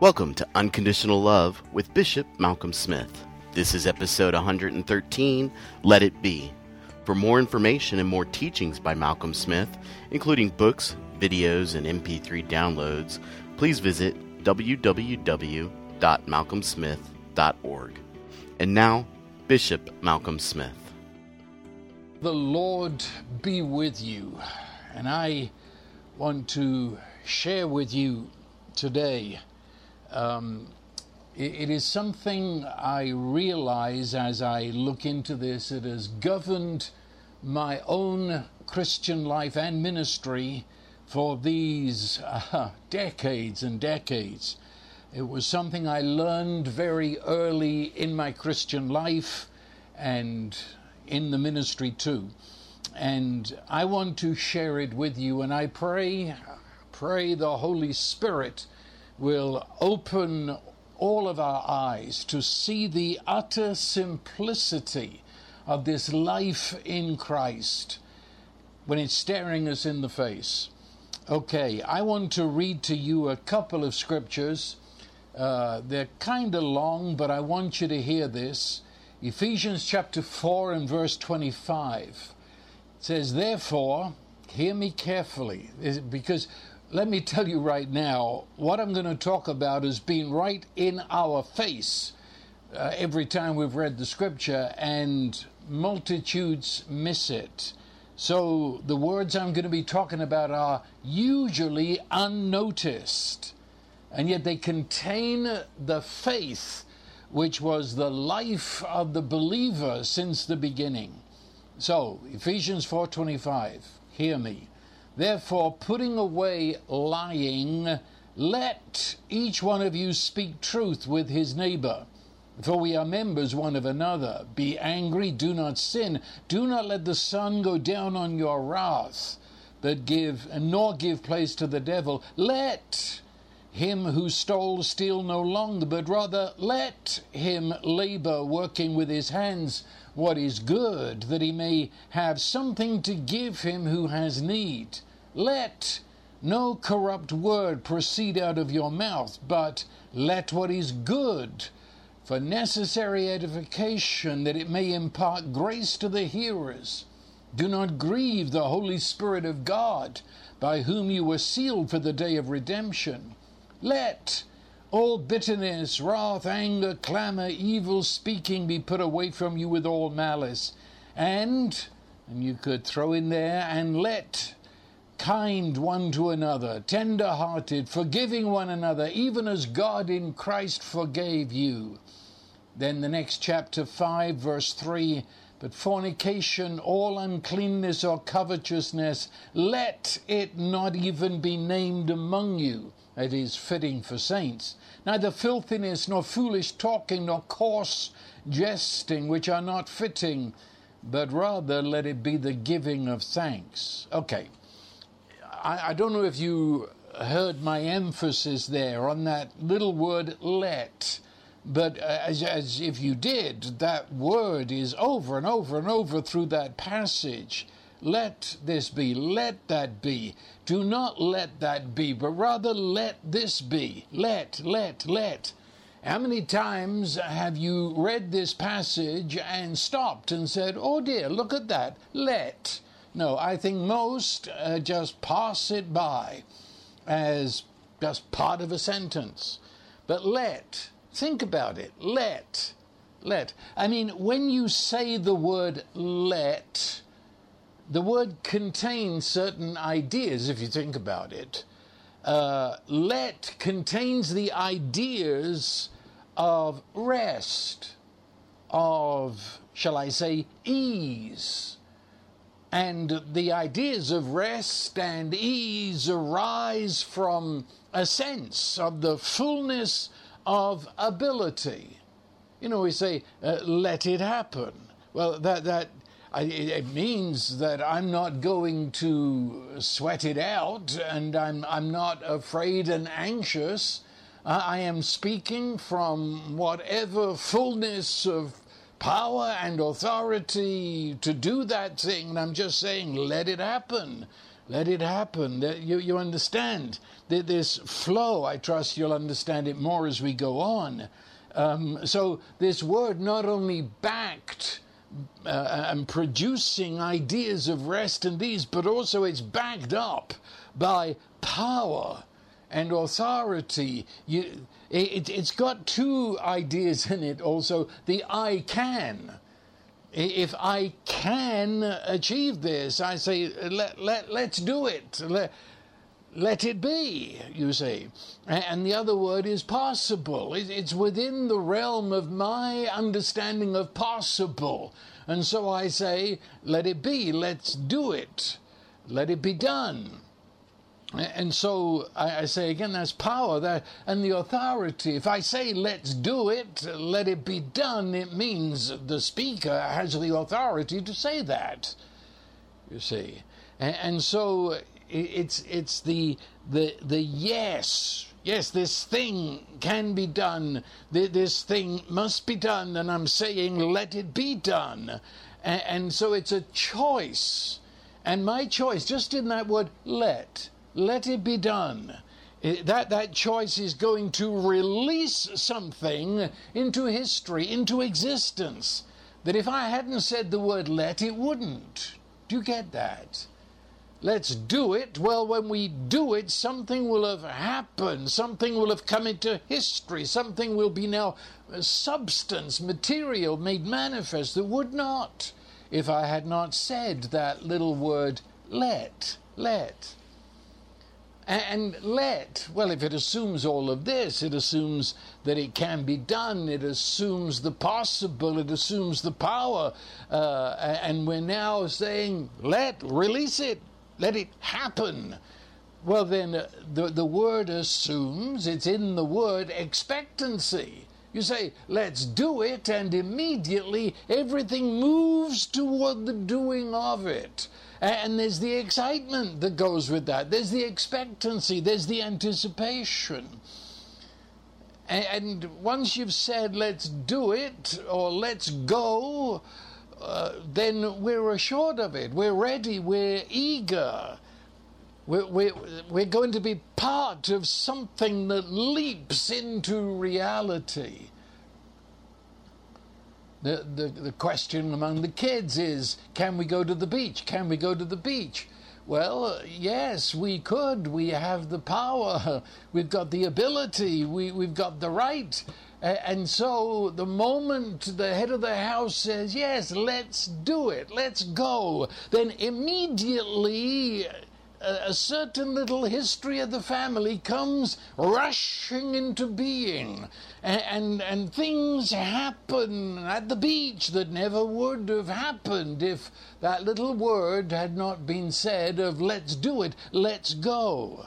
Welcome to Unconditional Love with Bishop Malcolm Smith. This is episode 113 Let It Be. For more information and more teachings by Malcolm Smith, including books, videos, and MP3 downloads, please visit www.malcolmsmith.org. And now, Bishop Malcolm Smith. The Lord be with you. And I want to share with you today um, it, it is something I realize as I look into this. It has governed my own Christian life and ministry for these uh, decades and decades. It was something I learned very early in my Christian life and in the ministry too. And I want to share it with you, and I pray, pray the Holy Spirit will open all of our eyes to see the utter simplicity of this life in Christ when it's staring us in the face. Okay, I want to read to you a couple of scriptures. Uh, they're kind of long, but I want you to hear this. Ephesians chapter 4 and verse 25 it says, Therefore, hear me carefully, because let me tell you right now, what I'm going to talk about has been right in our face uh, every time we've read the scripture, and multitudes miss it. So the words I'm going to be talking about are usually unnoticed, and yet they contain the faith which was the life of the believer since the beginning. So, Ephesians 4:25, hear me. Therefore, putting away lying, let each one of you speak truth with his neighbor. For we are members one of another. Be angry, do not sin. Do not let the sun go down on your wrath, but give, nor give place to the devil. Let him who stole steal no longer, but rather let him labor, working with his hands what is good, that he may have something to give him who has need. Let no corrupt word proceed out of your mouth, but let what is good for necessary edification, that it may impart grace to the hearers. Do not grieve the Holy Spirit of God, by whom you were sealed for the day of redemption. Let all bitterness, wrath, anger, clamor, evil speaking be put away from you with all malice. And, and you could throw in there, and let kind one to another, tender hearted, forgiving one another, even as God in Christ forgave you. Then the next chapter 5, verse 3 But fornication, all uncleanness or covetousness, let it not even be named among you. It is fitting for saints. Neither filthiness, nor foolish talking, nor coarse jesting, which are not fitting, but rather let it be the giving of thanks. Okay. I, I don't know if you heard my emphasis there on that little word let. But uh, as, as if you did, that word is over and over and over through that passage. Let this be, let that be. Do not let that be, but rather let this be. Let, let, let. How many times have you read this passage and stopped and said, Oh dear, look at that, let? No, I think most uh, just pass it by as just part of a sentence. But let, think about it, let, let. I mean, when you say the word let, the word contains certain ideas, if you think about it. Uh, let contains the ideas of rest, of, shall I say, ease and the ideas of rest and ease arise from a sense of the fullness of ability. You know, we say, uh, let it happen. Well, that, that I, it means that I'm not going to sweat it out and I'm, I'm not afraid and anxious. I am speaking from whatever fullness of power and authority to do that thing. And I'm just saying, let it happen. let it happen. You, you understand this flow. I trust you'll understand it more as we go on. Um, so this word not only backed uh, and producing ideas of rest and ease, but also it's backed up by power and authority. You, it, has got two ideas in it also. The I can. If I can achieve this, I say, let, let, let's do it. Let, let it be, you see. And the other word is possible. It's within the realm of my understanding of possible. And so I say, let it be, let's do it, let it be done. And so I, say again, that's power that, and the authority. If I say, let's do it, let it be done, it means the speaker has the authority to say that. You see. And, and so it's, it's the, the, the yes. Yes, this thing can be done. This thing must be done. And I'm saying, let it be done. And, and so it's a choice. And my choice, just in that word, let let it be done. That, that choice is going to release something into history, into existence, that if I hadn't said the word let, it wouldn't. Do you get that? Let's do it. Well, when we do it, something will have happened. Something will have come into history. Something will be now uh, substance, material, made manifest that would not if I had not said that little word let. Let. And let, well, if it assumes all of this, it assumes that it can be done, it assumes the possible, it assumes the power. Uh, and we're now saying, let, release it, let it happen. Well, then uh, the, the word assumes, it's in the word expectancy. You say, let's do it, and immediately everything moves toward the doing of it. And there's the excitement that goes with that. There's the expectancy. There's the anticipation. And once you've said, let's do it, or let's go, uh, then we're assured of it. We're ready. We're eager. We're, we're, we're going to be part of something that leaps into reality. The, the, the question among the kids is can we go to the beach? Can we go to the beach? Well, yes, we could. We have the power. We've got the ability. We, we've got the right. And so the moment the head of the house says, Yes, let's do it, let's go, then immediately a, certain little history of the family comes rushing into being, and, and, and things happen at the beach that never would have happened if that little word had not been said of let's do it, let's go.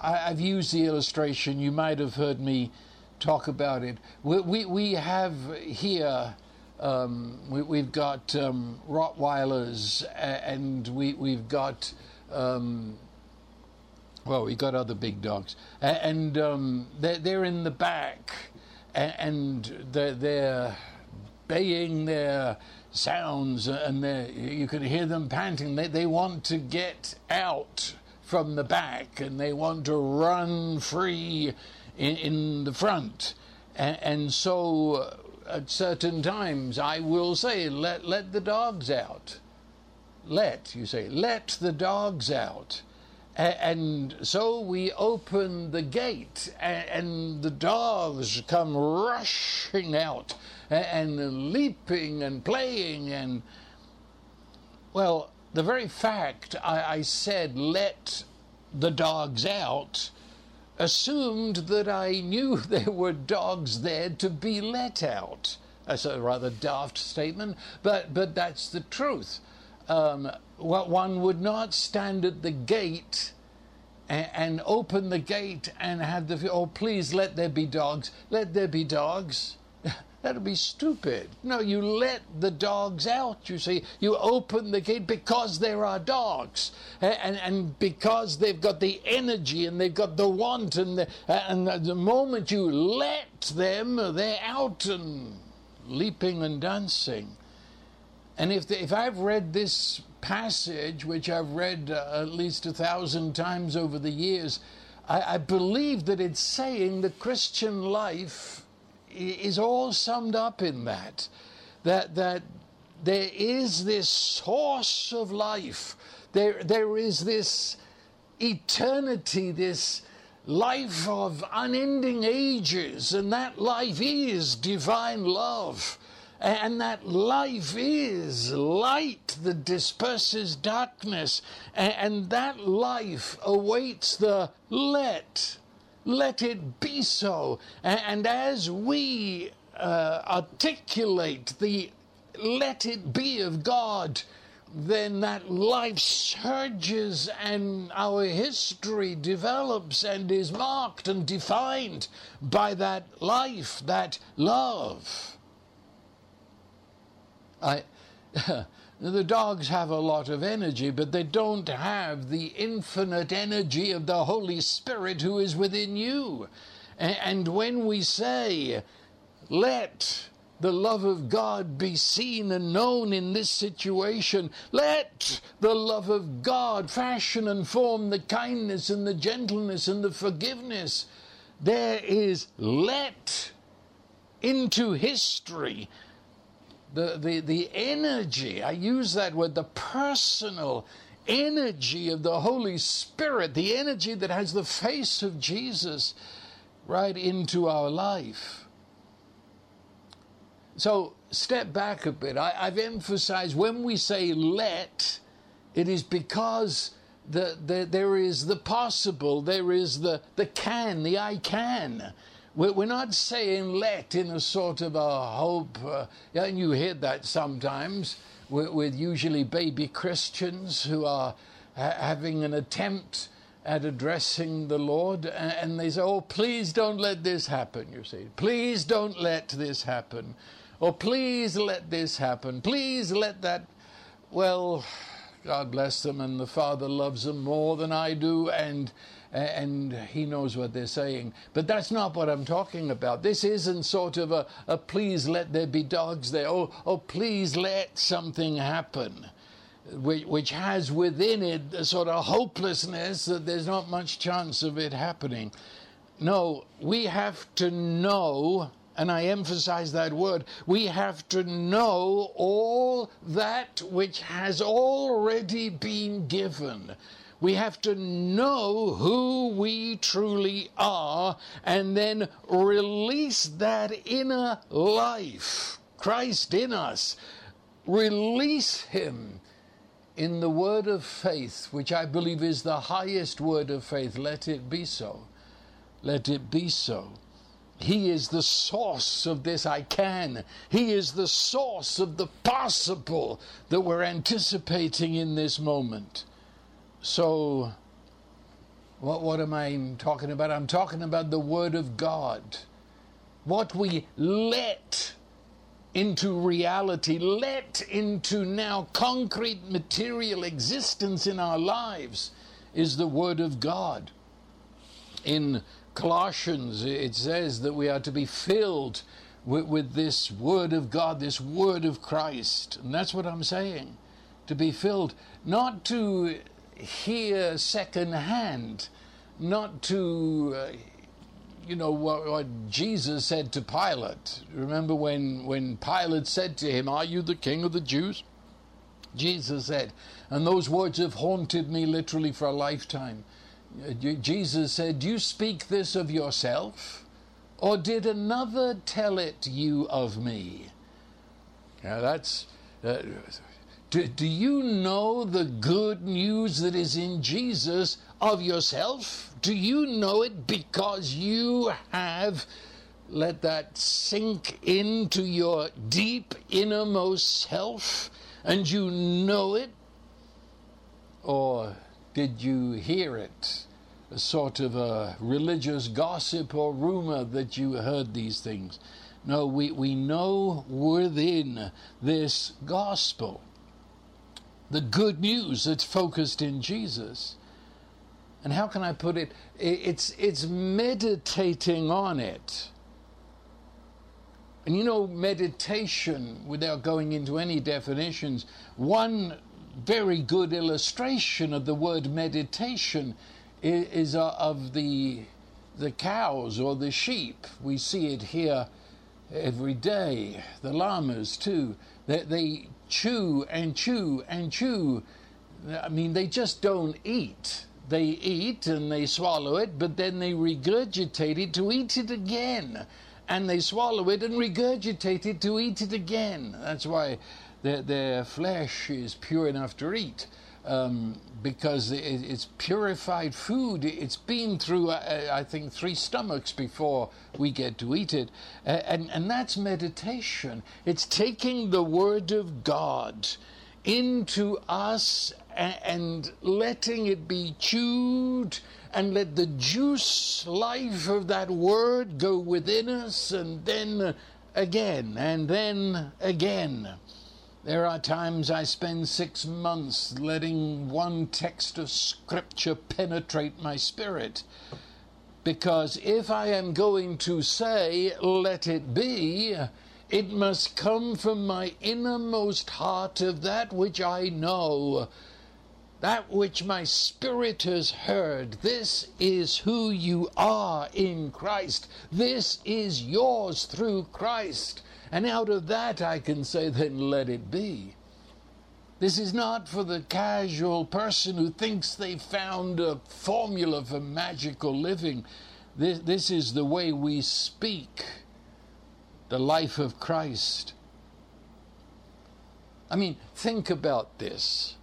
I, have used the illustration, you might have heard me talk about it. We, we, we have here um, we, have got um, Rottweilers and we, we've got, um, well, we've got other big dogs. And um, they're, they're in the back and they're, they're baying their sounds and you can hear them panting. They, they want to get out from the back and they want to run free in, in the front. And, and so at certain times I will say, let, let the dogs out. Let, you say, let the dogs out. And so we open the gate, and the dogs come rushing out and leaping and playing. And, well, the very fact I, I said, let the dogs out, assumed that I knew there were dogs there to be let out. That's a rather daft statement, but, but that's the truth. Um, one would not stand at the gate and, and, open the gate and have the, oh, please let there be dogs. Let there be dogs. That'd be stupid. No, you let the dogs out, you see. You open the gate because there are dogs. And, and because they've got the energy and they've got the want. And the, and the moment you let them, they're out and leaping and dancing. And if, the, if I've read this passage, which I've read uh, at least a thousand times over the years, I, I believe that it's saying the Christian life is all summed up in that. That, that there is this source of life, there, there is this eternity, this life of unending ages, and that life is divine love. And that life is light that disperses darkness. And that life awaits the let. Let it be so. And as we uh, articulate the let it be of God, then that life surges and our history develops and is marked and defined by that life, that love. I, the dogs have a lot of energy, but they don't have the infinite energy of the Holy Spirit who is within you. And when we say, let the love of God be seen and known in this situation. Let the love of God fashion and form the kindness and the gentleness and the forgiveness. There is let into history the, the, the energy, I use that word, the personal energy of the Holy Spirit, the energy that has the face of Jesus right into our life. So step back a bit. I, have emphasized when we say let, it is because the, the, there is the possible, there is the, the can, the I can. We're, not saying let in a sort of a hope, uh, and you hear that sometimes with, with usually baby Christians who are ha- having an attempt at addressing the Lord, and they say, Oh, please don't let this happen, you see. Please don't let this happen. Oh, please let this happen. Please let that. Well, God bless them, and the Father loves them more than I do, and and He knows what they're saying. But that's not what I'm talking about. This isn't sort of a, a please let there be dogs there. Oh, oh, please let something happen. Which, which has within it a sort of hopelessness that there's not much chance of it happening. No, we have to know and I emphasize that word, we have to know all that which has already been given. We have to know who we truly are and then release that inner life, Christ in us. Release Him in the word of faith, which I believe is the highest word of faith. Let it be so. Let it be so. He is the source of this I can. He is the source of the possible that we're anticipating in this moment. So, what, what am I talking about? I'm talking about the Word of God. What we let into reality, let into now concrete material existence in our lives is the Word of God. In Colossians, it says that we are to be filled with, with, this Word of God, this Word of Christ. And that's what I'm saying. To be filled, not to hear secondhand, not to, uh, you know, what, what, Jesus said to Pilate. Remember when, when Pilate said to him, Are you the king of the Jews? Jesus said, and those words have haunted me literally for a lifetime. Jesus said, Do you speak this of yourself? Or did another tell it you of me? Now that's. Uh, do, do you know the good news that is in Jesus of yourself? Do you know it because you have let that sink into your deep innermost self and you know it? Or did you hear it? A sort of a religious gossip or rumor that you heard these things. No, we, we know within this gospel the good news that's focused in Jesus. And how can I put it? It's, it's meditating on it. And you know, meditation, without going into any definitions, one very good illustration of the word meditation is, uh, of the the cows or the sheep. We see it here every day. The llamas too. They, they chew and chew and chew. I mean, they just don't eat. They eat and they swallow it, but then they regurgitate it to eat it again. And they swallow it and regurgitate it to eat it again. That's why their, their flesh is pure enough to eat. Um, because it, it's purified food. It's been through, uh, I think, three stomachs before we get to eat it. And, and that's meditation. It's taking the Word of God into us and, and letting it be chewed and let the juice life of that Word go within us and then again and then again. There are times I spend six months letting one text of Scripture penetrate my spirit. Because if I am going to say, let it be, it must come from my innermost heart of that which I know, that which my spirit has heard. This is who you are in Christ. This is yours through Christ. And out of that, I can say, then let it be. This is not for the casual person who thinks they found a formula for magical living. This, this is the way we speak the life of Christ. I mean, think about this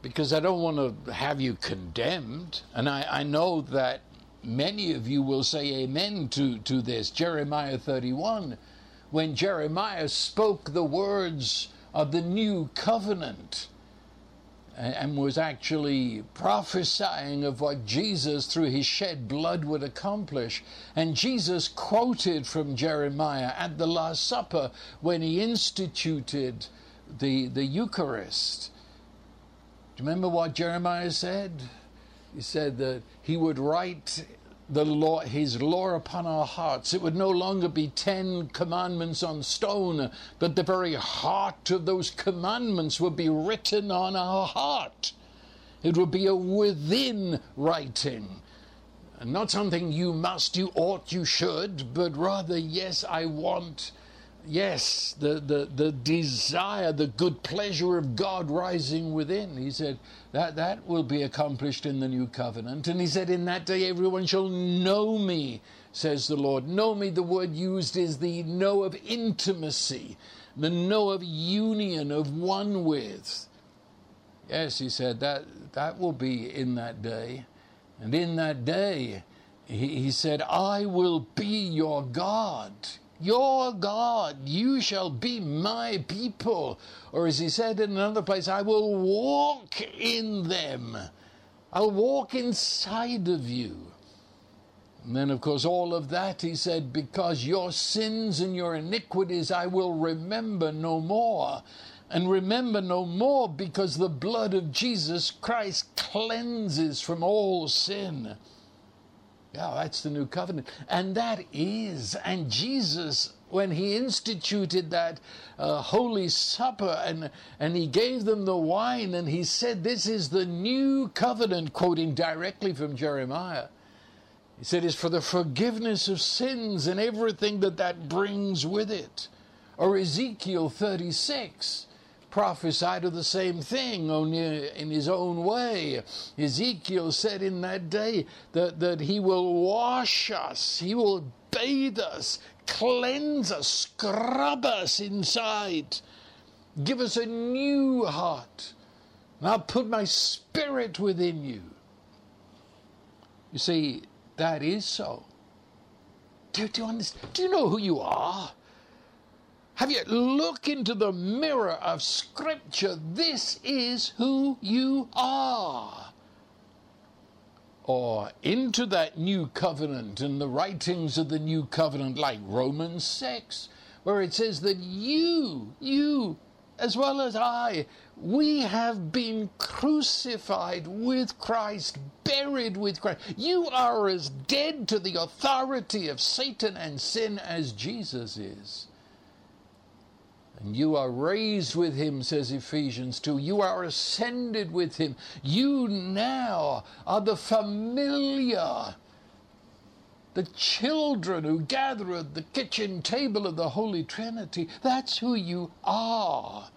because I don't want to have you condemned. And I, I know that many of you will say amen to, to this. Jeremiah 31 when Jeremiah spoke the words of the new covenant and was actually prophesying of what Jesus, through his shed blood, would accomplish. And Jesus quoted from Jeremiah at the Last Supper when he instituted the, the Eucharist. Do you remember what Jeremiah said? He said that he would write the law, his law upon our hearts. It would no longer be ten commandments on stone, but the very heart of those commandments would be written on our heart. It would be a within writing. Not something you must, you ought, you should, but rather, yes, I want yes, the, the, the desire, the good pleasure of God rising within. He said that that will be accomplished in the new covenant. And he said, In that day everyone shall know me, says the Lord. Know me, the word used is the know of intimacy, the know of union, of one with. Yes, he said that that will be in that day. And in that day, he, he said, I will be your God your God, you shall be my people. Or as he said in another place, I will walk in them. I'll walk inside of you. And then, of course, all of that, he said, because your sins and your iniquities I will remember no more. And remember no more because the blood of Jesus Christ cleanses from all sin. Yeah, that's the new covenant. And that is, and Jesus, when he instituted that uh, Holy Supper and, and he gave them the wine and he said, This is the new covenant, quoting directly from Jeremiah. He said, It's for the forgiveness of sins and everything that that brings with it. Or Ezekiel 36 prophesied of the same thing, only in his own way. Ezekiel said in that day that, that he will wash us, he will bathe us, cleanse us, scrub us inside, give us a new heart. And I'll put my spirit within you. You see, that is so. Do, do, you understand? do you know who you are? Have you look into the mirror of Scripture? This is who you are. Or into that new covenant and the writings of the new covenant, like Romans 6, where it says that you, you, as well as I, we have been crucified with Christ, buried with Christ. You are as dead to the authority of Satan and sin as Jesus is. And you are raised with him, says Ephesians 2. You are ascended with him. You now are the familiar, the children who gather at the kitchen table of the Holy Trinity. That's who you are.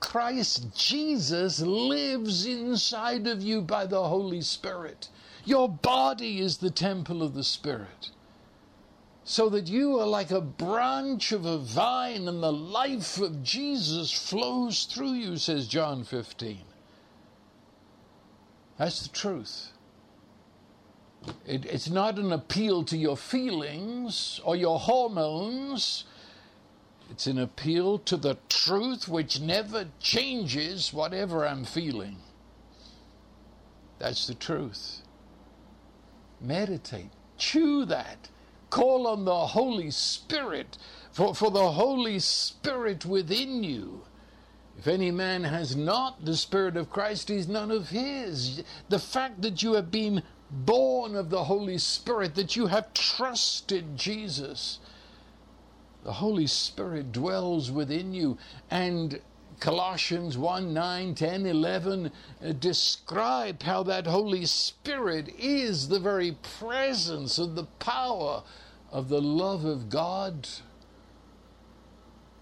Christ Jesus lives inside of you by the Holy Spirit. Your body is the temple of the Spirit so that you are like a branch of a vine and the life of Jesus flows through you, says John 15. That's the truth. It, it's not an appeal to your feelings or your hormones. It's an appeal to the truth which never changes whatever I'm feeling. That's the truth. Meditate, chew that Call on the Holy Spirit, for, for the Holy Spirit within you. If any man has not the Spirit of Christ, he's none of his. The fact that you have been born of the Holy Spirit, that you have trusted Jesus, the Holy Spirit dwells within you. And Colossians 1 9, 10, 11 uh, describe how that Holy Spirit is the very presence of the power of the love of God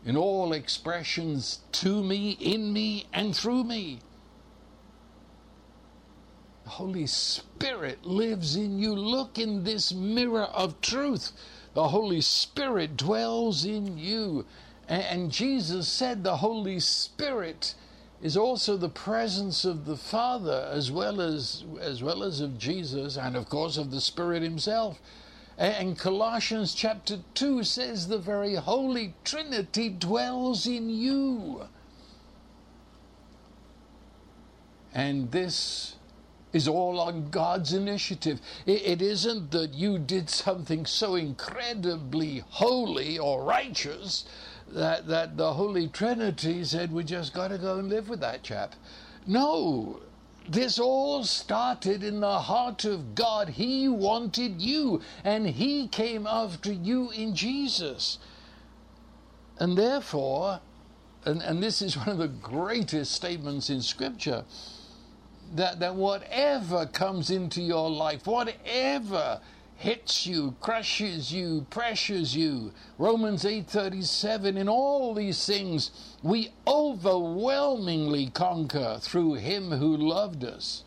in all expressions to me, in me, and through me. The Holy Spirit lives in you. Look in this mirror of truth. The Holy Spirit dwells in you. And Jesus said the Holy Spirit is also the presence of the Father as well as as well as of Jesus and of course of the Spirit himself. And Colossians chapter 2 says the very Holy Trinity dwells in you. And this is all on God's initiative. It isn't that you did something so incredibly holy or righteous that, that the Holy Trinity said, we just got to go and live with that chap. No, this all started in the heart of God. He wanted you, and He came after you in Jesus. And therefore, and, and this is one of the greatest statements in Scripture, that, that whatever comes into your life, whatever hits you, crushes you, pressures you. Romans 8:37 in all these things we overwhelmingly conquer through him who loved us.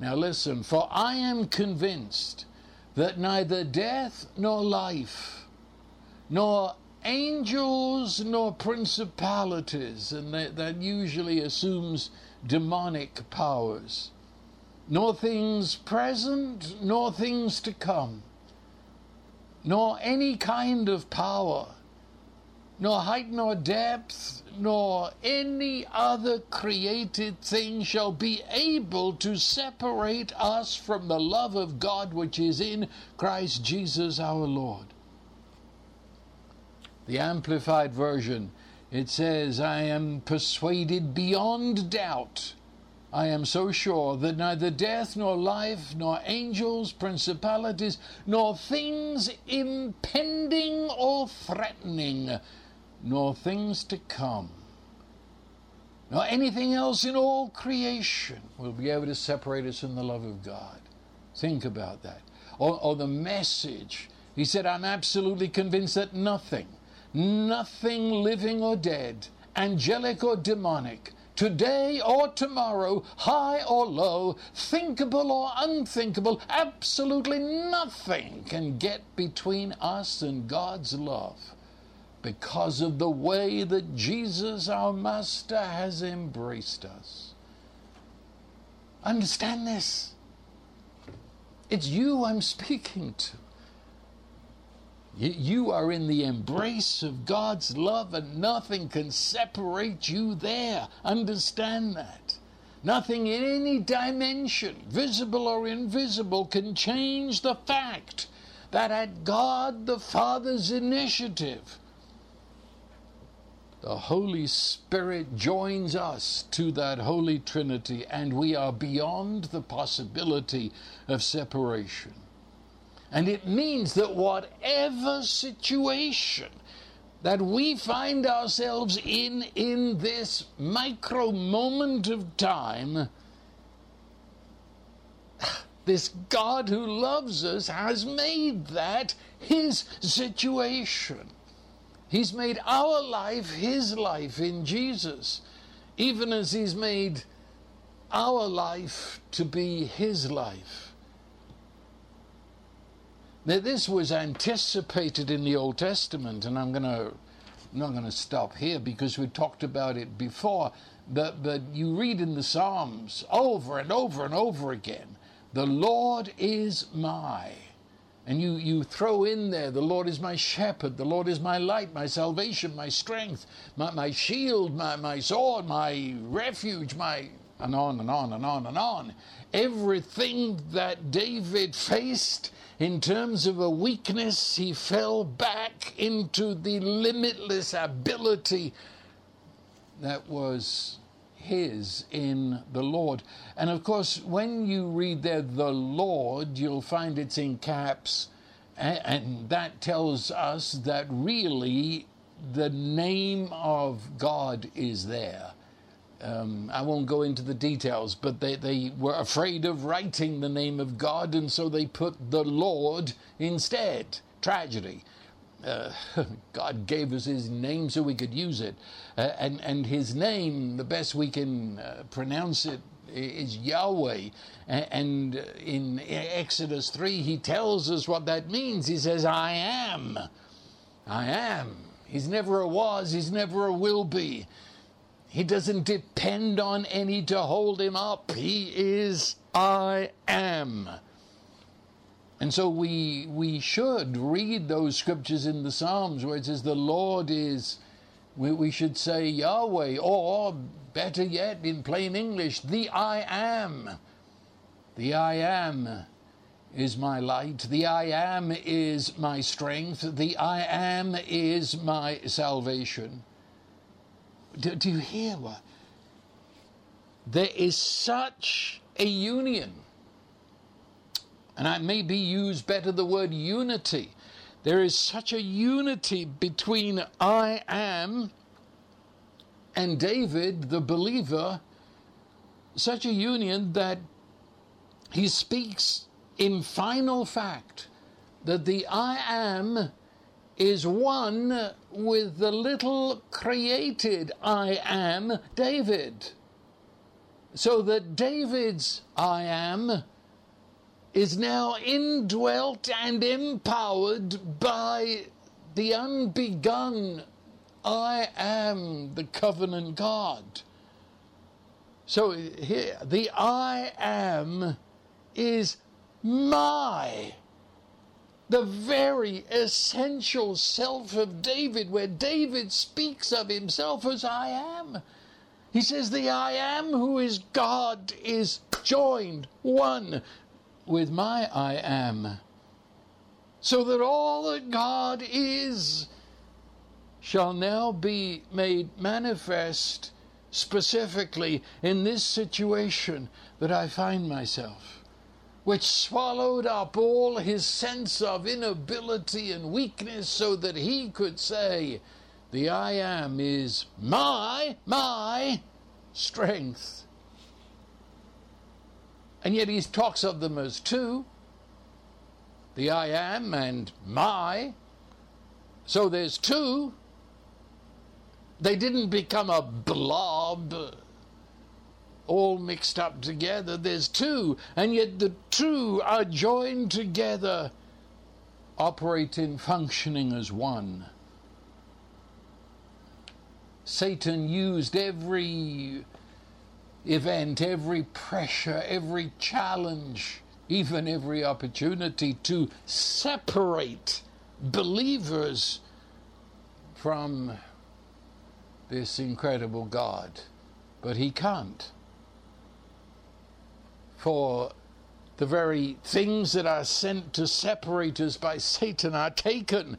Now listen, for I am convinced that neither death nor life, nor angels nor principalities, and that, that usually assumes demonic powers, nor things present, nor things to come nor any kind of power, nor height nor depth, nor any other created thing shall be able to separate us from the love of God which is in Christ Jesus our Lord. The Amplified Version, it says, I am persuaded beyond doubt I am so sure that neither death, nor life, nor angels, principalities, nor things impending or threatening, nor things to come, nor anything else in all creation will be able to separate us from the love of God. Think about that. Or, or the message. He said, I'm absolutely convinced that nothing, nothing living or dead, angelic or demonic, today or tomorrow, high or low, thinkable or unthinkable, absolutely nothing can get between us and God's love because of the way that Jesus, our Master, has embraced us. Understand this. It's you I'm speaking to. You are in the embrace of God's love, and nothing can separate you there. Understand that. Nothing in any dimension, visible or invisible, can change the fact that at God the Father's initiative, the Holy Spirit joins us to that Holy Trinity, and we are beyond the possibility of separation. And it means that whatever situation that we find ourselves in in this micro moment of time this God who loves us has made that his situation. He's made our life his life in Jesus, even as he's made our life to be his life. This was anticipated in the Old Testament, and I'm going to not going to stop here because we talked about it before. But but you read in the Psalms over and over and over again the Lord is my. And you, you throw in there, the Lord is my shepherd, the Lord is my light, my salvation, my strength, my, my shield, my, my sword, my refuge, my. and on and on and on and on. Everything that David faced in terms of a weakness, he fell back into the limitless ability that was his in the Lord. And of course, when you read there, the Lord, you'll find it's in caps, and that tells us that really the name of God is there. Um, I won't go into the details, but they, they were afraid of writing the name of God, and so they put the Lord instead. Tragedy uh, God gave us His name so we could use it, uh, and and His name, the best we can uh, pronounce it, is Yahweh. And in Exodus three, He tells us what that means. He says, "I am, I am." He's never a was. He's never a will be. He doesn't depend on any to hold him up. He is I am. And so we we should read those scriptures in the Psalms where it says the Lord is we, we should say Yahweh or better yet in plain English the I am. The I am is my light. The I am is my strength. The I am is my salvation. Do, do you hear what? There is such a union and I maybe use better the word unity. There is such a unity between I am and David, the believer, such a union that he speaks in final fact that the I am is one with the little created I am, David. So that David's I am is now indwelt and empowered by the unbegun I am the covenant God. So here, the I am is my. The very essential self of David, where David speaks of himself as I am. He says, The I am who is God is joined, one with my I am, so that all that God is shall now be made manifest specifically in this situation that I find myself, which swallowed up all his sense of inability and weakness so that he could say, The I am is my, my strength. And yet he talks of them as two the I am and my. So there's two. They didn't become a blob all mixed up together. There's two. And yet the two are joined together, operating, functioning as one. Satan used every event, every pressure, every challenge, even every opportunity to separate believers from this incredible God. But he can't. For the very things that are sent to separate us by Satan are taken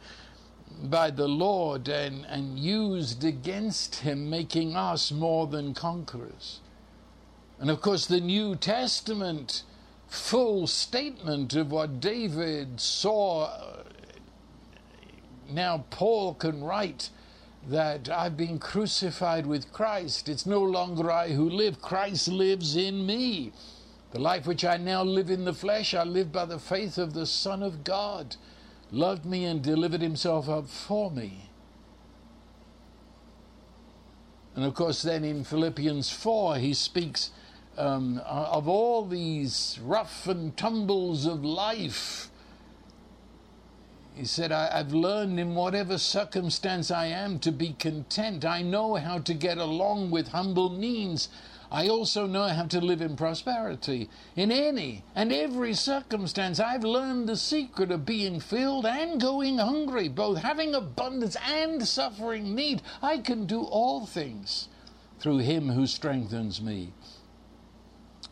by the Lord and, and used against him, making us more than conquerors. And of course, the New Testament full statement of what David saw uh, now Paul can write that I've been crucified with Christ. It's no longer I who live, Christ lives in me. The life which I now live in the flesh, I live by the faith of the Son of God, loved me and delivered himself up for me. And of course, then in Philippians 4, he speaks um, of all these rough and tumbles of life he said, I, have learned in whatever circumstance I am to be content. I know how to get along with humble means. I also know how to live in prosperity. In any and every circumstance, I've learned the secret of being filled and going hungry, both having abundance and suffering need. I can do all things through Him who strengthens me.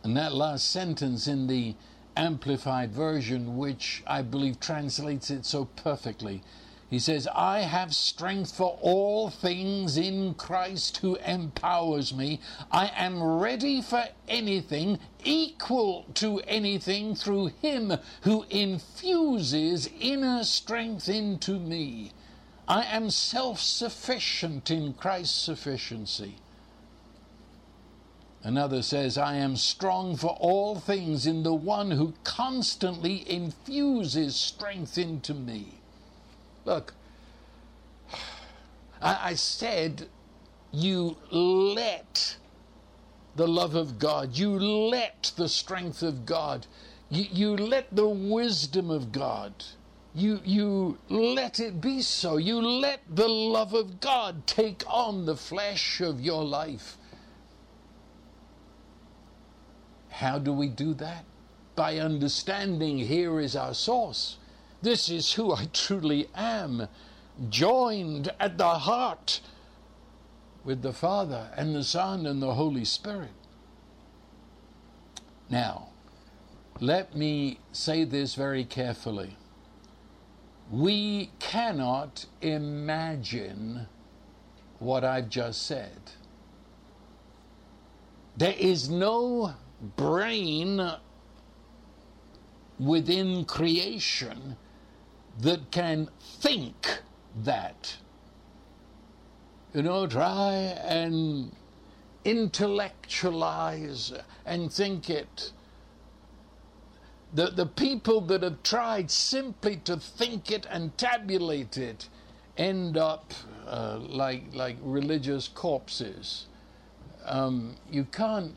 And that last sentence in the Amplified Version, which I believe translates it so perfectly. He says, I have strength for all things in Christ who empowers me. I am ready for anything, equal to anything through Him who infuses inner strength into me. I am self sufficient in Christ's sufficiency. Another says, I am strong for all things in the one who constantly infuses strength into me. Look, I, said, you let the love of God, you let the strength of God, you, you let the wisdom of God, you, you let it be so. You let the love of God take on the flesh of your life. How do we do that? By understanding here is our source. This is who I truly am, joined at the heart with the Father and the Son and the Holy Spirit. Now, let me say this very carefully. We cannot imagine what I've just said. There is no brain within creation that can think that. You know, try and intellectualize and think it. The, the people that have tried simply to think it and tabulate it end up uh, like, like religious corpses. Um, you can't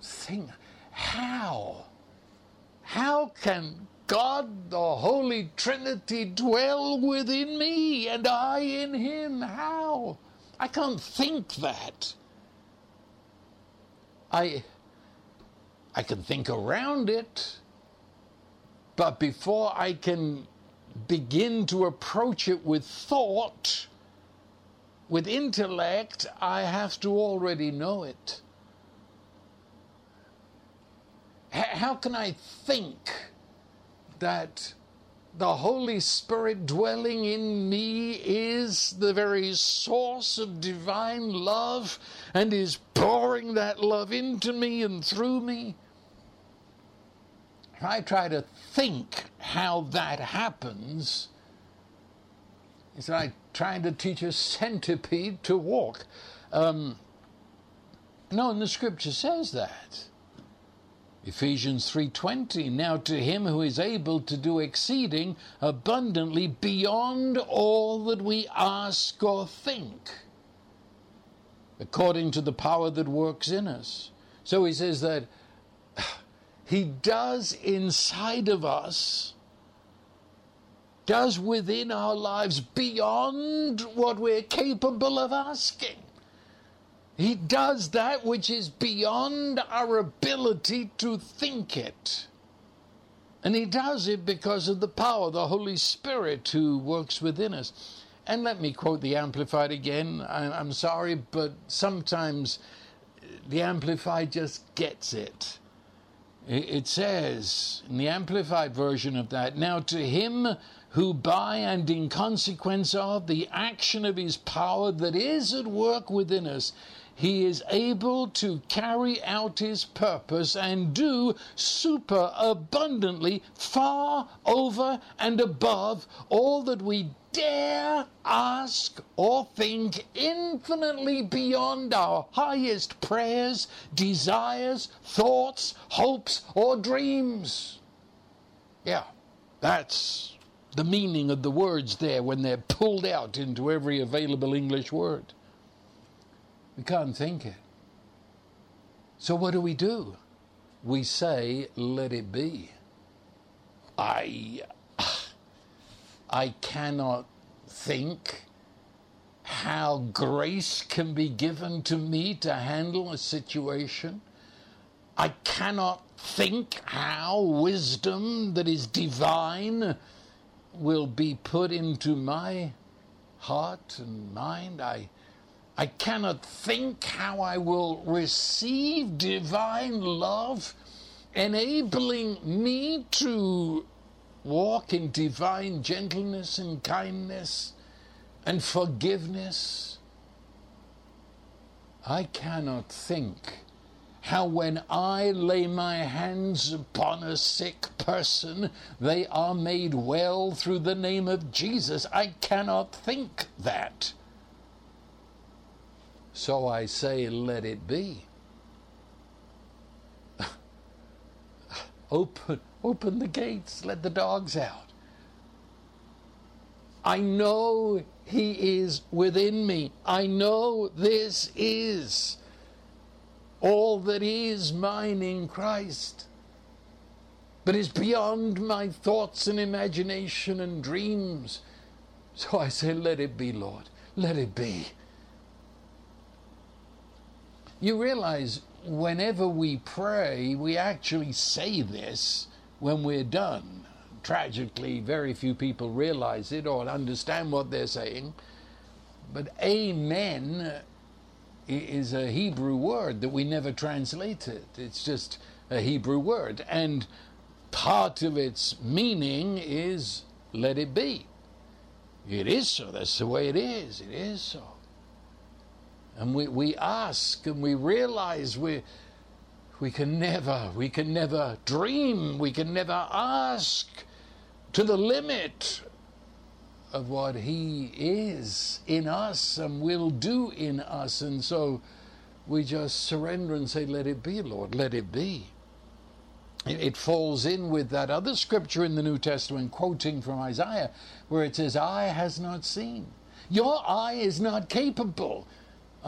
think how? How can God, the Holy Trinity, dwell within me and I in Him? How? I can't think that. I, I can think around it, but before I can begin to approach it with thought, with intellect, I have to already know it how can I think that the Holy Spirit dwelling in me is the very source of divine love and is pouring that love into me and through me? If I try to think how that happens, it's like trying to teach a centipede to walk. Um, no, and the scripture says that. Ephesians 3:20 Now to him who is able to do exceeding abundantly beyond all that we ask or think according to the power that works in us. So he says that he does inside of us does within our lives beyond what we're capable of asking. He does that which is beyond our ability to think it. And he does it because of the power of the Holy Spirit who works within us. And let me quote the Amplified again. I'm sorry, but sometimes the Amplified just gets it. It says in the Amplified version of that, now to him who by and in consequence of the action of his power that is at work within us he is able to carry out his purpose and do super abundantly, far over and above all that we dare ask or think infinitely beyond our highest prayers, desires, thoughts, hopes, or dreams. Yeah, that's the meaning of the words there when they're pulled out into every available English word. We can't think it. So what do we do? We say, let it be. I I cannot think how grace can be given to me to handle a situation. I cannot think how wisdom that is divine will be put into my heart and mind. I, I cannot think how I will receive divine love, enabling me to walk in divine gentleness and kindness and forgiveness. I cannot think how when I lay my hands upon a sick person, they are made well through the name of Jesus. I cannot think that. So I say, let it be. open, open the gates, let the dogs out. I know He is within me. I know this is all that is mine in Christ, but is beyond my thoughts and imagination and dreams. So I say, Let it be, Lord. Let it be. You realize whenever we pray, we actually say this when we're done. Tragically, very few people realize it or understand what they're saying. But amen is a Hebrew word that we never translated. It's just a Hebrew word. And part of its meaning is let it be. It is so. That's the way it is. It is so. And we, we ask and we realize we, we can never, we can never dream, we can never ask to the limit of what He is in us and will do in us. And so we just surrender and say, Let it be, Lord, let it be. It falls in with that other scripture in the New Testament, quoting from Isaiah, where it says, Eye has not seen. Your eye is not capable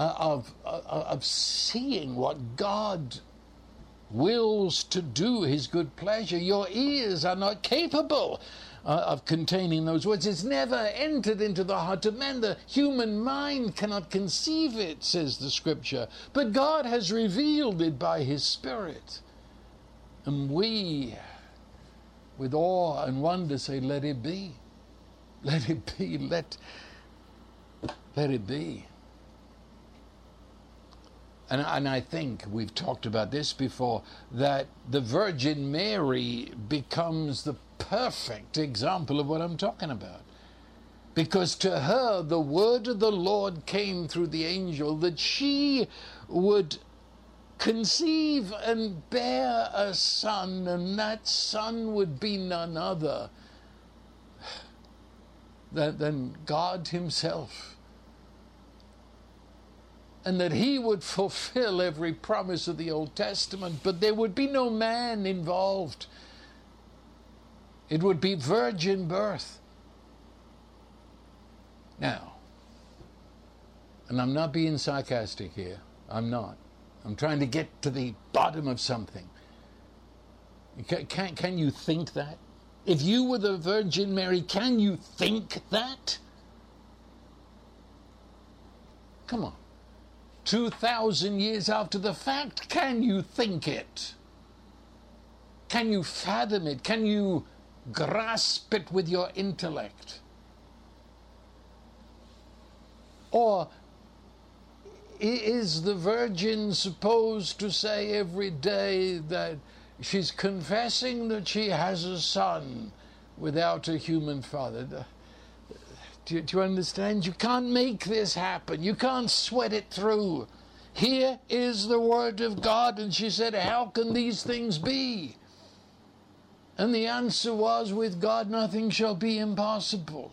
uh, of, uh, of seeing what God wills to do, His good pleasure. Your ears are not capable uh, of containing those words. It's never entered into the heart of man. The human mind cannot conceive it, says the scripture. But God has revealed it by His Spirit. And we, with awe and wonder, say, Let it be. Let it be. Let, let it be. And, and I think we've talked about this before that the Virgin Mary becomes the perfect example of what I'm talking about. Because to her, the word of the Lord came through the angel that she would conceive and bear a son, and that son would be none other than God Himself and that he would fulfill every promise of the Old Testament, but there would be no man involved. It would be virgin birth. Now, and I'm not being sarcastic here, I'm not. I'm trying to get to the bottom of something. Can, can, can you think that? If you were the Virgin Mary, can you think that? Come on. 2,000 years after the fact, can you think it? Can you fathom it? Can you grasp it with your intellect? Or is the Virgin supposed to say every day that she's confessing that she has a son without a human father? Do you, do you understand? You can't make this happen. You can't sweat it through. Here is the Word of God. And she said, How can these things be? And the answer was, With God nothing shall be impossible.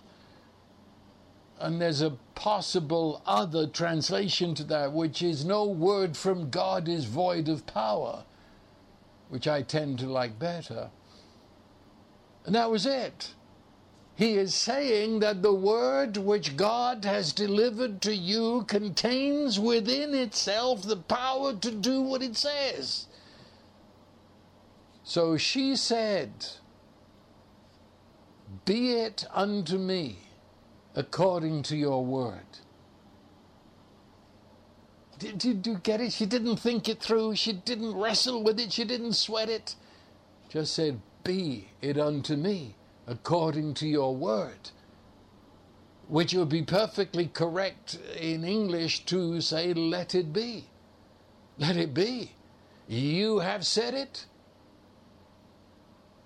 and there's a possible other translation to that, which is no word from God is void of power, which I tend to like better. And that was it. He is saying that the word which God has delivered to you contains within itself the power to do what it says. So she said, Be it unto me according to your word. Did, did you get it? She didn't think it through. She didn't wrestle with it. She didn't sweat it. Just said, Be it unto me according to your word. Which would be perfectly correct in English to say, Let it be. Let it be. You have said it.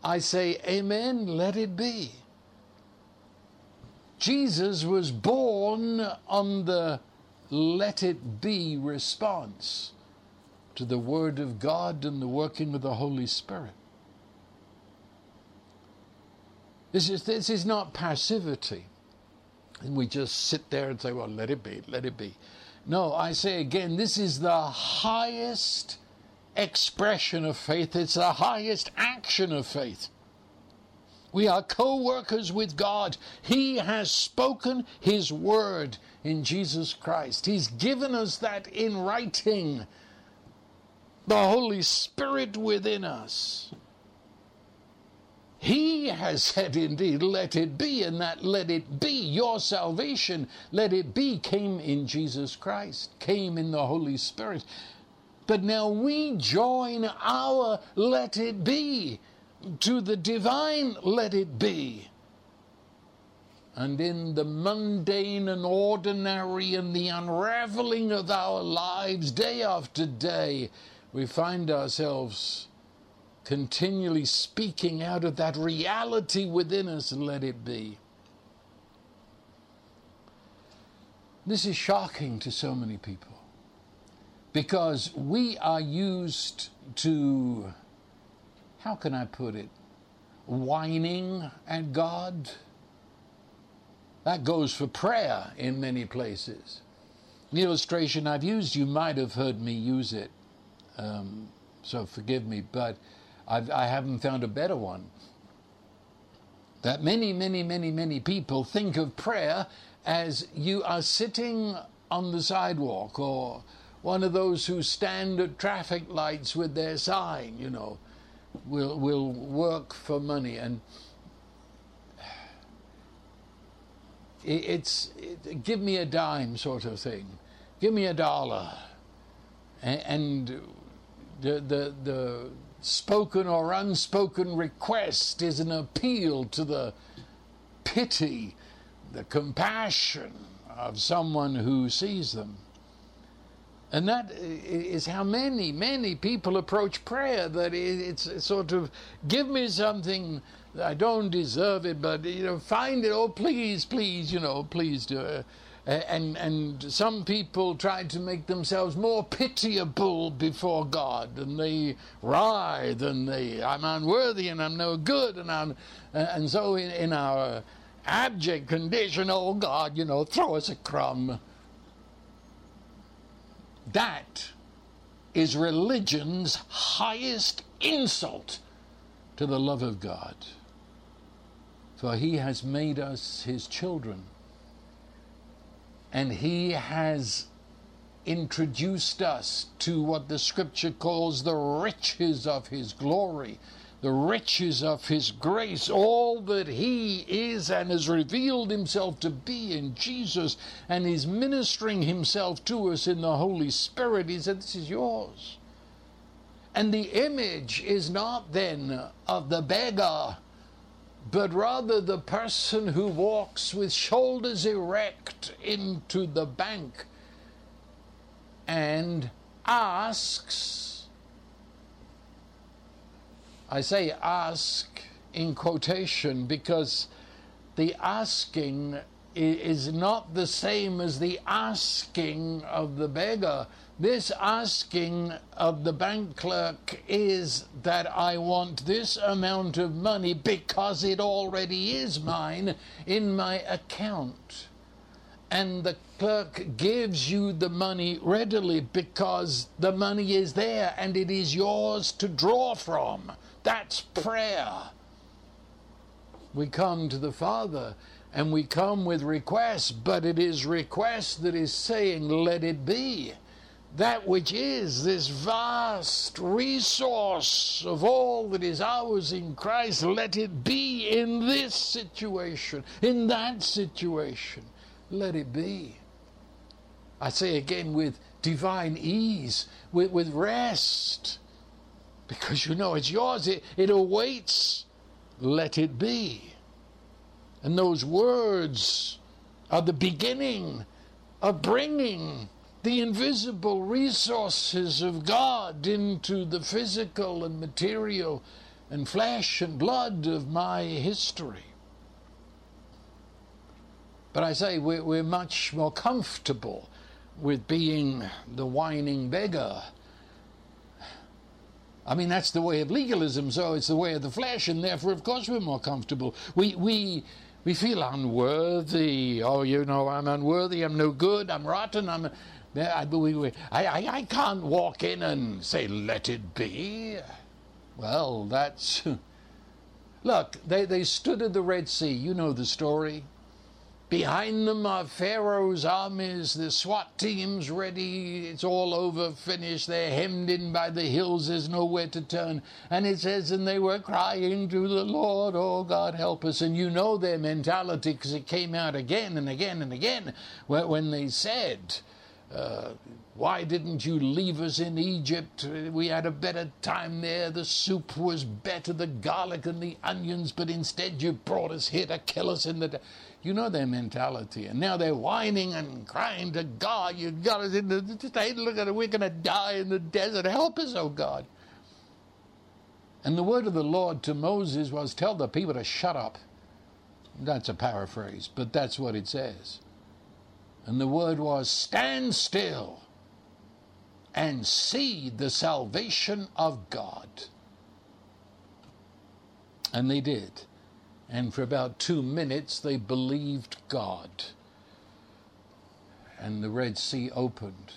I say, Amen, let it be. Jesus was born on the let it be response to the Word of God and the working of the Holy Spirit. This is, this is not passivity. And we just sit there and say, well, let it be, let it be. No, I say again, this is the highest expression of faith, it's the highest action of faith. We are co workers with God. He has spoken His word in Jesus Christ. He's given us that in writing. The Holy Spirit within us. He has said, indeed, let it be, and that let it be, your salvation, let it be, came in Jesus Christ, came in the Holy Spirit. But now we join our let it be to the divine let it be. And in the mundane and ordinary and the unraveling of our lives day after day, we find ourselves continually speaking out of that reality within us, and let it be. This is shocking to so many people because we are used to, how can I put it, whining at God. That goes for prayer in many places. The illustration I've used, you might have heard me use it, um, so forgive me, but I've, I have not found a better one. That many, many, many, many people think of prayer as you are sitting on the sidewalk or one of those who stand at traffic lights with their sign, you know, will will work for money. And it's it, give me a dime sort of thing, give me a dollar, and, and the the the spoken or unspoken request is an appeal to the pity, the compassion of someone who sees them. And that is how many, many people approach prayer. That it's sort of, give me something, I don't deserve it, but, you know, find it, oh, please, please, you know, please do it and and some people try to make themselves more pitiable before God, and they writhe and they I'm unworthy and I'm no good, and I'm and so in, in our abject condition, oh God, you know, throw us a crumb. That is religion's highest insult to the love of God. For he has made us his children and he has introduced us to what the scripture calls the riches of his glory, the riches of his grace, all that he is and has revealed himself to be in Jesus and is ministering himself to us in the Holy Spirit. He said, This is yours. And the image is not then of the beggar but rather the person who walks with shoulders erect into the bank and asks, I say ask in quotation because the asking is not the same as the asking of the beggar. This asking of the bank clerk is that I want this amount of money because it already is mine in my account. and the clerk gives you the money readily because the money is there and it is yours to draw from. That's prayer. We come to the Father and we come with requests, but it is request that is saying, Let it be. That which is this vast resource of all that is ours in Christ, let it be in this situation, in that situation. Let it be. I say again, with divine ease, with, with rest, because you know it's yours, it, it awaits. Let it be. And those words are the beginning of bringing the invisible resources of God into the physical and material and flesh and blood of my history. But I say we're, we're much more comfortable with being the whining beggar. I mean, that's the way of legalism, so it's the way of the flesh, and therefore, of course, we're more comfortable. We, we, we feel unworthy. Oh, you know, I'm unworthy, I'm no good, I'm rotten, I'm. I, I, I can't walk in and say, let it be. Well, that's. Look, they, they stood at the Red Sea. You know the story. Behind them are Pharaoh's armies, the SWAT teams ready. It's all over, finished. They're hemmed in by the hills. There's nowhere to turn. And it says, and they were crying to the Lord, Oh God, help us. And you know their mentality because it came out again and again and again when they said, uh, why didn't you leave us in Egypt? We had a better time there. The soup was better, the garlic and the onions, but instead you brought us here to kill us in the. De- you know their mentality. And now they're whining and crying to God, You got us in the state. Look at it. We're going to die in the desert. Help us, oh God. And the word of the Lord to Moses was, Tell the people to shut up. That's a paraphrase, but that's what it says. And the word was, Stand still and see the salvation of God. And they did. And for about two minutes, they believed God. And the Red Sea opened.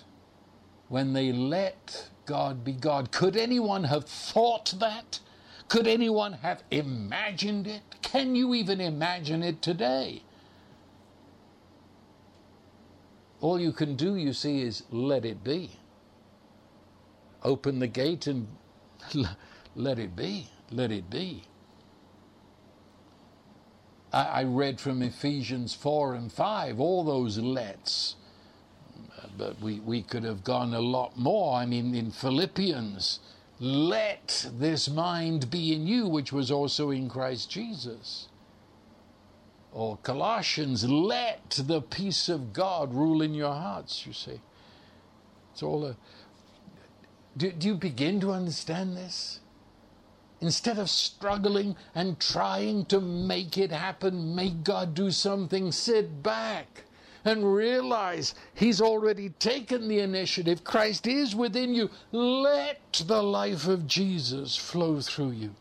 When they let God be God, could anyone have thought that? Could anyone have imagined it? Can you even imagine it today? All you can do, you see, is let it be. Open the gate and let it be. Let it be. I, read from Ephesians 4 and 5, all those lets. But we, we could have gone a lot more. I mean, in Philippians, let this mind be in you, which was also in Christ Jesus. Or Colossians, let the peace of God rule in your hearts, you see. It's all a. Do, do you begin to understand this? Instead of struggling and trying to make it happen, make God do something, sit back and realize He's already taken the initiative. Christ is within you. Let the life of Jesus flow through you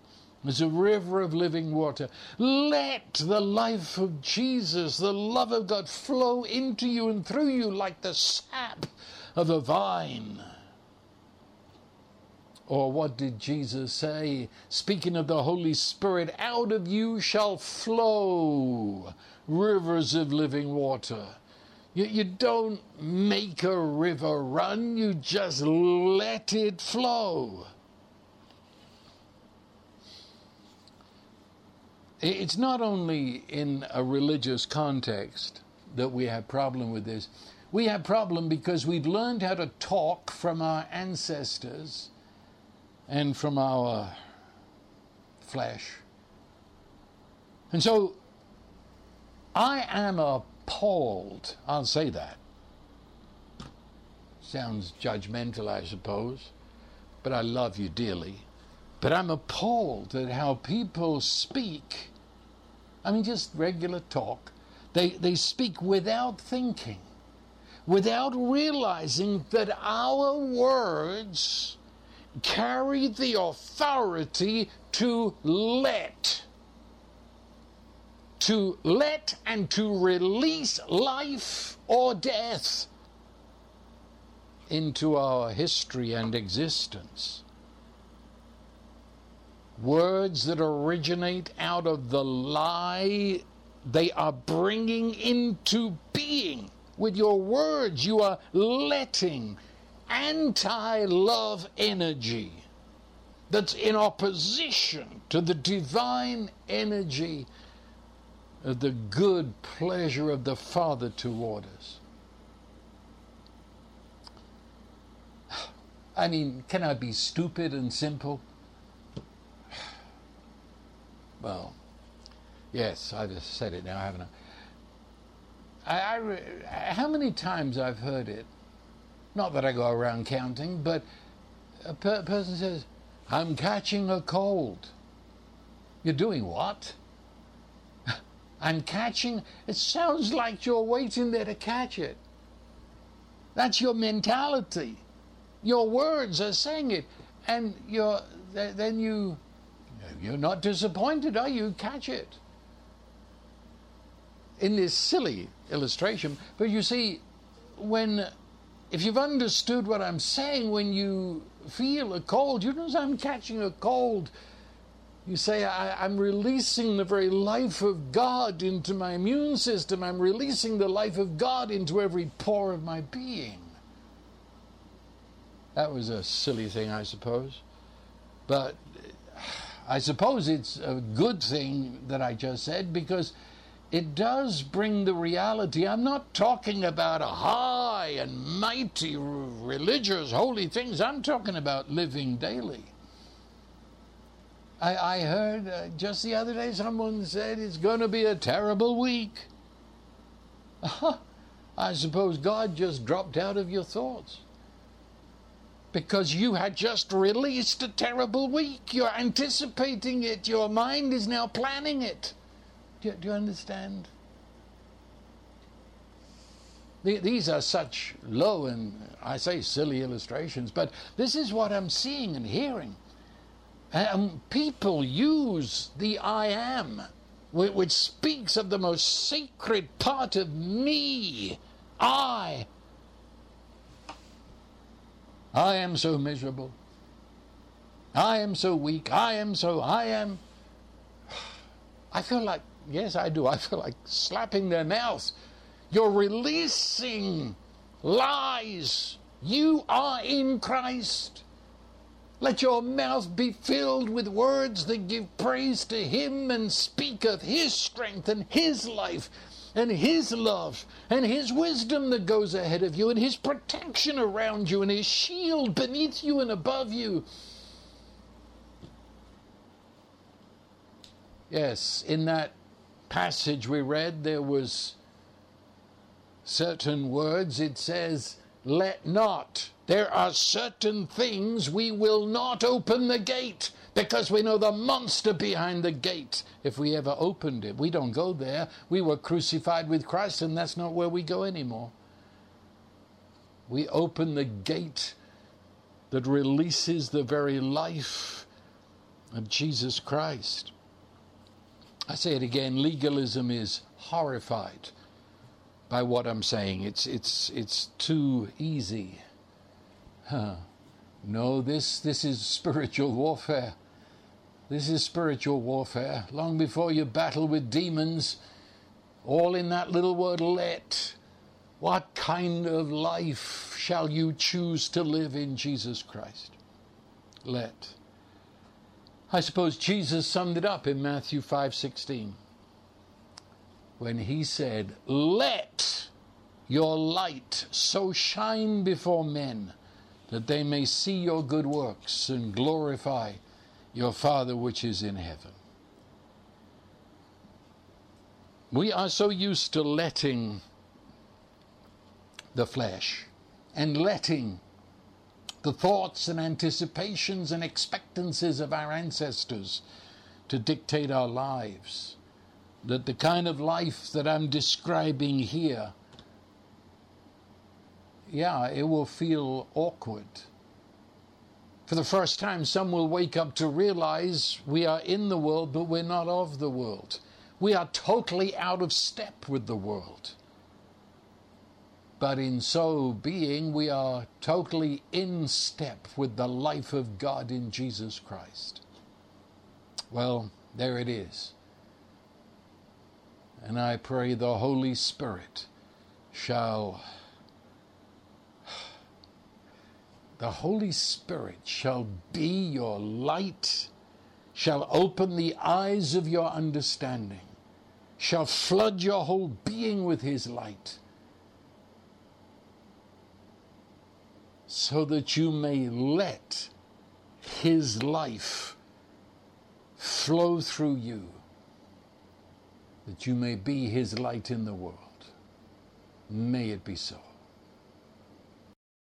as a river of living water. Let the life of Jesus, the love of God, flow into you and through you like the sap of a vine. Or what did Jesus say? Speaking of the Holy Spirit, out of you shall flow rivers of living water. You, you don't make a river run, you just let it flow. It's not only in a religious context that we have problem with this. We have problem because we've learned how to talk from our ancestors and from our flesh. And so I am appalled, I'll say that. Sounds judgmental, I suppose, but I love you dearly. But I'm appalled at how people speak. I mean, just regular talk. They, they speak without thinking, without realizing that our words carry the authority to let, to let and to release life or death into our history and existence. Words that originate out of the lie they are bringing into being. With your words, you are letting anti love energy that's in opposition to the divine energy of the good pleasure of the Father toward us. I mean, can I be stupid and simple? Well, yes, I just said it now, haven't I? I, I how many times I've heard it? Not that I go around counting, but a per- person says, "I'm catching a cold." You're doing what? I'm catching. It sounds like you're waiting there to catch it. That's your mentality. Your words are saying it, and you're then you you're not disappointed, are you? Catch it. In this silly illustration, but you see, when if you've understood what I'm saying, when you feel a cold, you know I'm catching a cold. You say, I, am releasing the very life of God into my immune system. I'm releasing the life of God into every pore of my being. That was a silly thing, I suppose. But I suppose it's a good thing that I just said because it does bring the reality. I'm not talking about a high and mighty religious holy things. I'm talking about living daily. I, I heard uh, just the other day someone said it's going to be a terrible week. I suppose God just dropped out of your thoughts because you had just released a terrible week. You're anticipating it. Your mind is now planning it. Do you, do you understand? These are such low and I say silly illustrations, but this is what I'm seeing and hearing. Um, people use the I am, which speaks of the most sacred part of me. I I am so miserable. I am so weak. I am so, I am. I feel like, yes, I do. I feel like slapping their mouths. You're releasing lies. You are in Christ. Let your mouth be filled with words that give praise to Him and speak of His strength and His life and His love and His wisdom that goes ahead of you and His protection around you and His shield beneath you and above you. Yes, in that passage we read, there was certain words. It says, Let not. There are certain things we will not open the gate because we know the monster behind the gate if we ever opened it. We don't go there. We were crucified with Christ, and that's not where we go anymore. We open the gate that releases the very life of Jesus Christ. I say it again legalism is horrified by what I'm saying. It's, it's, it's too easy. Huh. No, this, this is spiritual warfare. This is spiritual warfare. Long before you battle with demons, all in that little word let. What kind of life shall you choose to live in Jesus Christ? Let. I suppose Jesus summed it up in Matthew 5:16 when he said, "Let your light so shine before men that they may see your good works and glorify your Father which is in heaven. We are so used to letting the flesh and letting the thoughts and anticipations and expectancies of our ancestors to dictate our lives. That the kind of life that I'm describing here, yeah, it will feel awkward for the first time, some will wake up to realize we are in the world, but we're not of the world. we are totally out of step with the world. But in so being, we are totally in step with the life of God in Jesus Christ. Well, there it is. And I pray the Holy Spirit shall, the Holy Spirit shall be your light, shall open the eyes of your understanding, shall flood your whole being with His light, so that you may let His life flow through you that you may be his light in the world. May it be so.